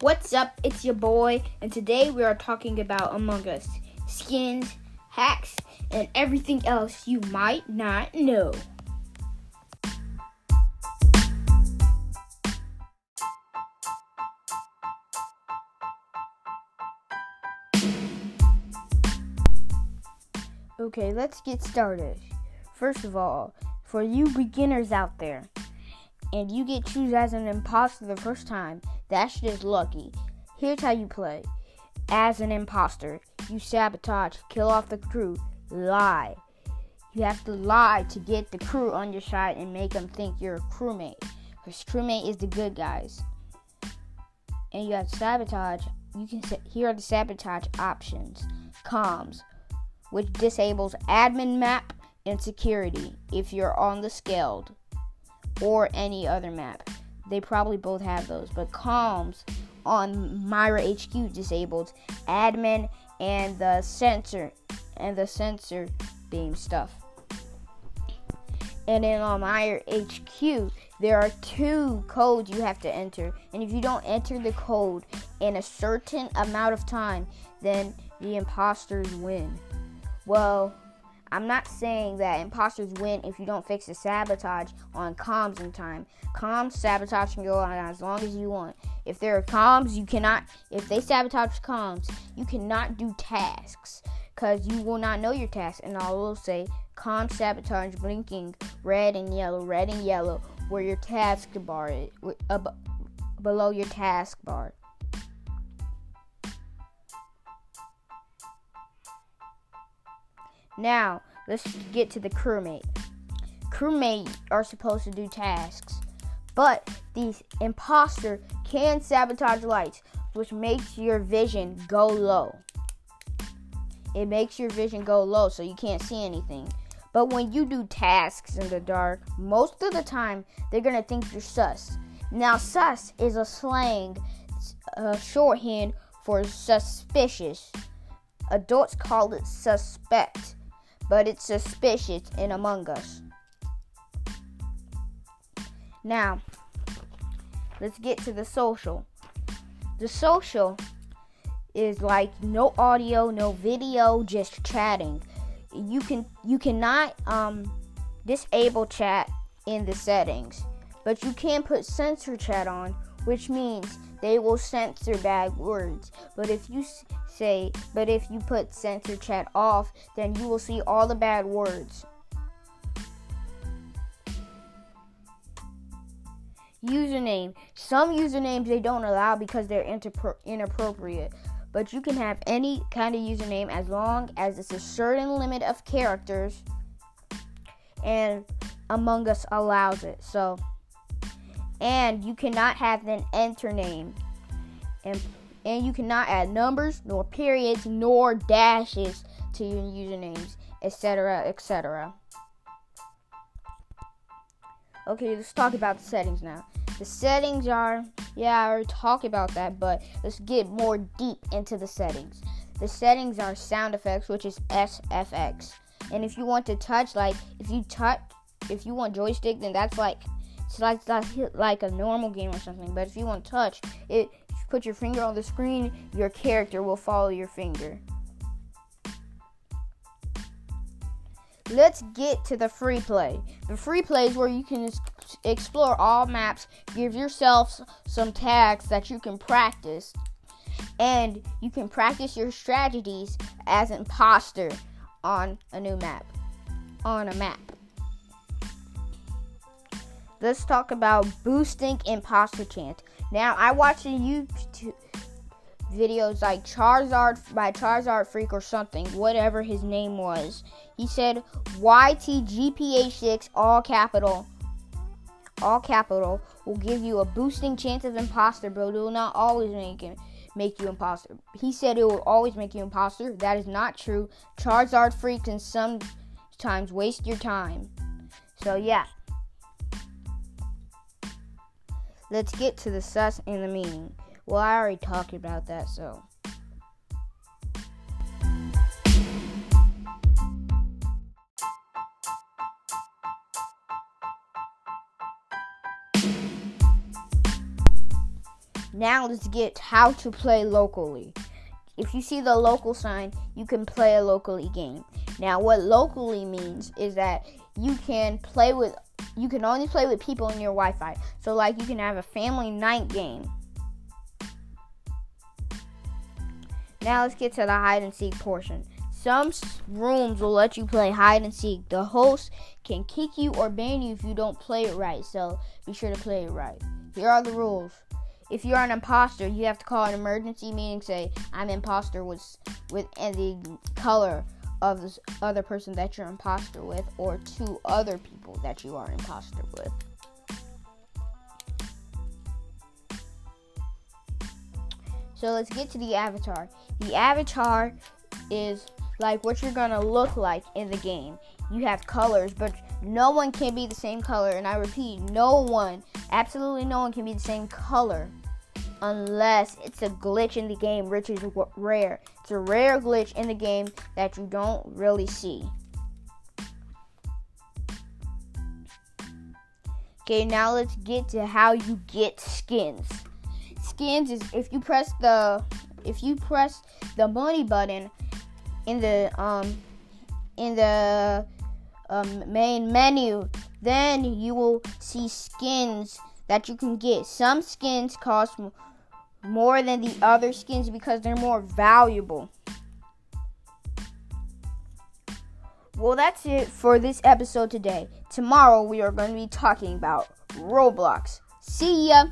What's up? It's your boy, and today we are talking about Among Us skins, hacks, and everything else you might not know. Okay, let's get started. First of all, for you beginners out there, and you get chosen as an imposter the first time, that's just lucky. Here's how you play. As an imposter, you sabotage, kill off the crew, lie. You have to lie to get the crew on your side and make them think you're a crewmate. Because crewmate is the good guys. And you have sabotage. You can say, here are the sabotage options. Comms, which disables admin map and security if you're on the Skeld or any other map. They probably both have those, but comms on MIRA HQ disabled admin and the sensor and the sensor beam stuff. And then on MIRA HQ, there are two codes you have to enter. And if you don't enter the code in a certain amount of time, then the imposters win. Well, I'm not saying that imposters win if you don't fix the sabotage on comms in time. Comms sabotage can go on as long as you want. If there are comms, you cannot. If they sabotage comms, you cannot do tasks because you will not know your tasks. And I will say comms sabotage blinking red and yellow, red and yellow, where your task bar is uh, below your task bar. Now, let's get to the crewmate. Crewmate are supposed to do tasks, but the imposter can sabotage lights, which makes your vision go low. It makes your vision go low so you can't see anything. But when you do tasks in the dark, most of the time they're gonna think you're sus. Now, sus is a slang uh, shorthand for suspicious. Adults call it suspect but it's suspicious in Among Us. Now, let's get to the social. The social is like no audio, no video, just chatting. You can you cannot um, disable chat in the settings, but you can put censor chat on, which means they will censor bad words. But if you say, but if you put censor chat off, then you will see all the bad words. Username. Some usernames they don't allow because they're inappropriate. But you can have any kind of username as long as it's a certain limit of characters and Among Us allows it. So and you cannot have an enter name. And and you cannot add numbers, nor periods, nor dashes to your usernames, etc., etc. Okay, let's talk about the settings now. The settings are, yeah, I already talked about that, but let's get more deep into the settings. The settings are sound effects, which is SFX. And if you want to touch, like, if you touch, if you want joystick, then that's like, it's like, like a normal game or something. But if you want touch, it you put your finger on the screen, your character will follow your finger. Let's get to the free play. The free play is where you can explore all maps, give yourself some tags that you can practice, and you can practice your strategies as imposter on a new map. On a map. Let's talk about boosting imposter chance. Now, I watch the YouTube videos like Charizard by Charizard Freak or something, whatever his name was. He said YTGPA6 all capital all capital will give you a boosting chance of imposter, but it will not always make it make you imposter. He said it will always make you imposter. That is not true. Charizard Freak can sometimes waste your time. So yeah. Let's get to the sus and the meaning. Well, I already talked about that, so. Now let's get how to play locally. If you see the local sign, you can play a locally game. Now, what locally means is that you can play with you can only play with people in your Wi-Fi. So like you can have a family night game. Now let's get to the hide and seek portion. Some rooms will let you play hide and seek. The host can kick you or ban you if you don't play it right. So be sure to play it right. Here are the rules. If you're an imposter, you have to call an emergency meeting. Say, "I'm imposter" with with the color of this other person that you're imposter with, or two other people that you are imposter with. So let's get to the avatar. The avatar is like what you're gonna look like in the game. You have colors, but no one can be the same color. And I repeat, no one, absolutely no one can be the same color unless it's a glitch in the game, which is rare. It's a rare glitch in the game that you don't really see. Okay, now let's get to how you get skins. Skins is if you press the if you press the money button in the um in the um, main menu, then you will see skins that you can get. Some skins cost more than the other skins because they're more valuable. Well, that's it for this episode today. Tomorrow we are going to be talking about Roblox. See ya!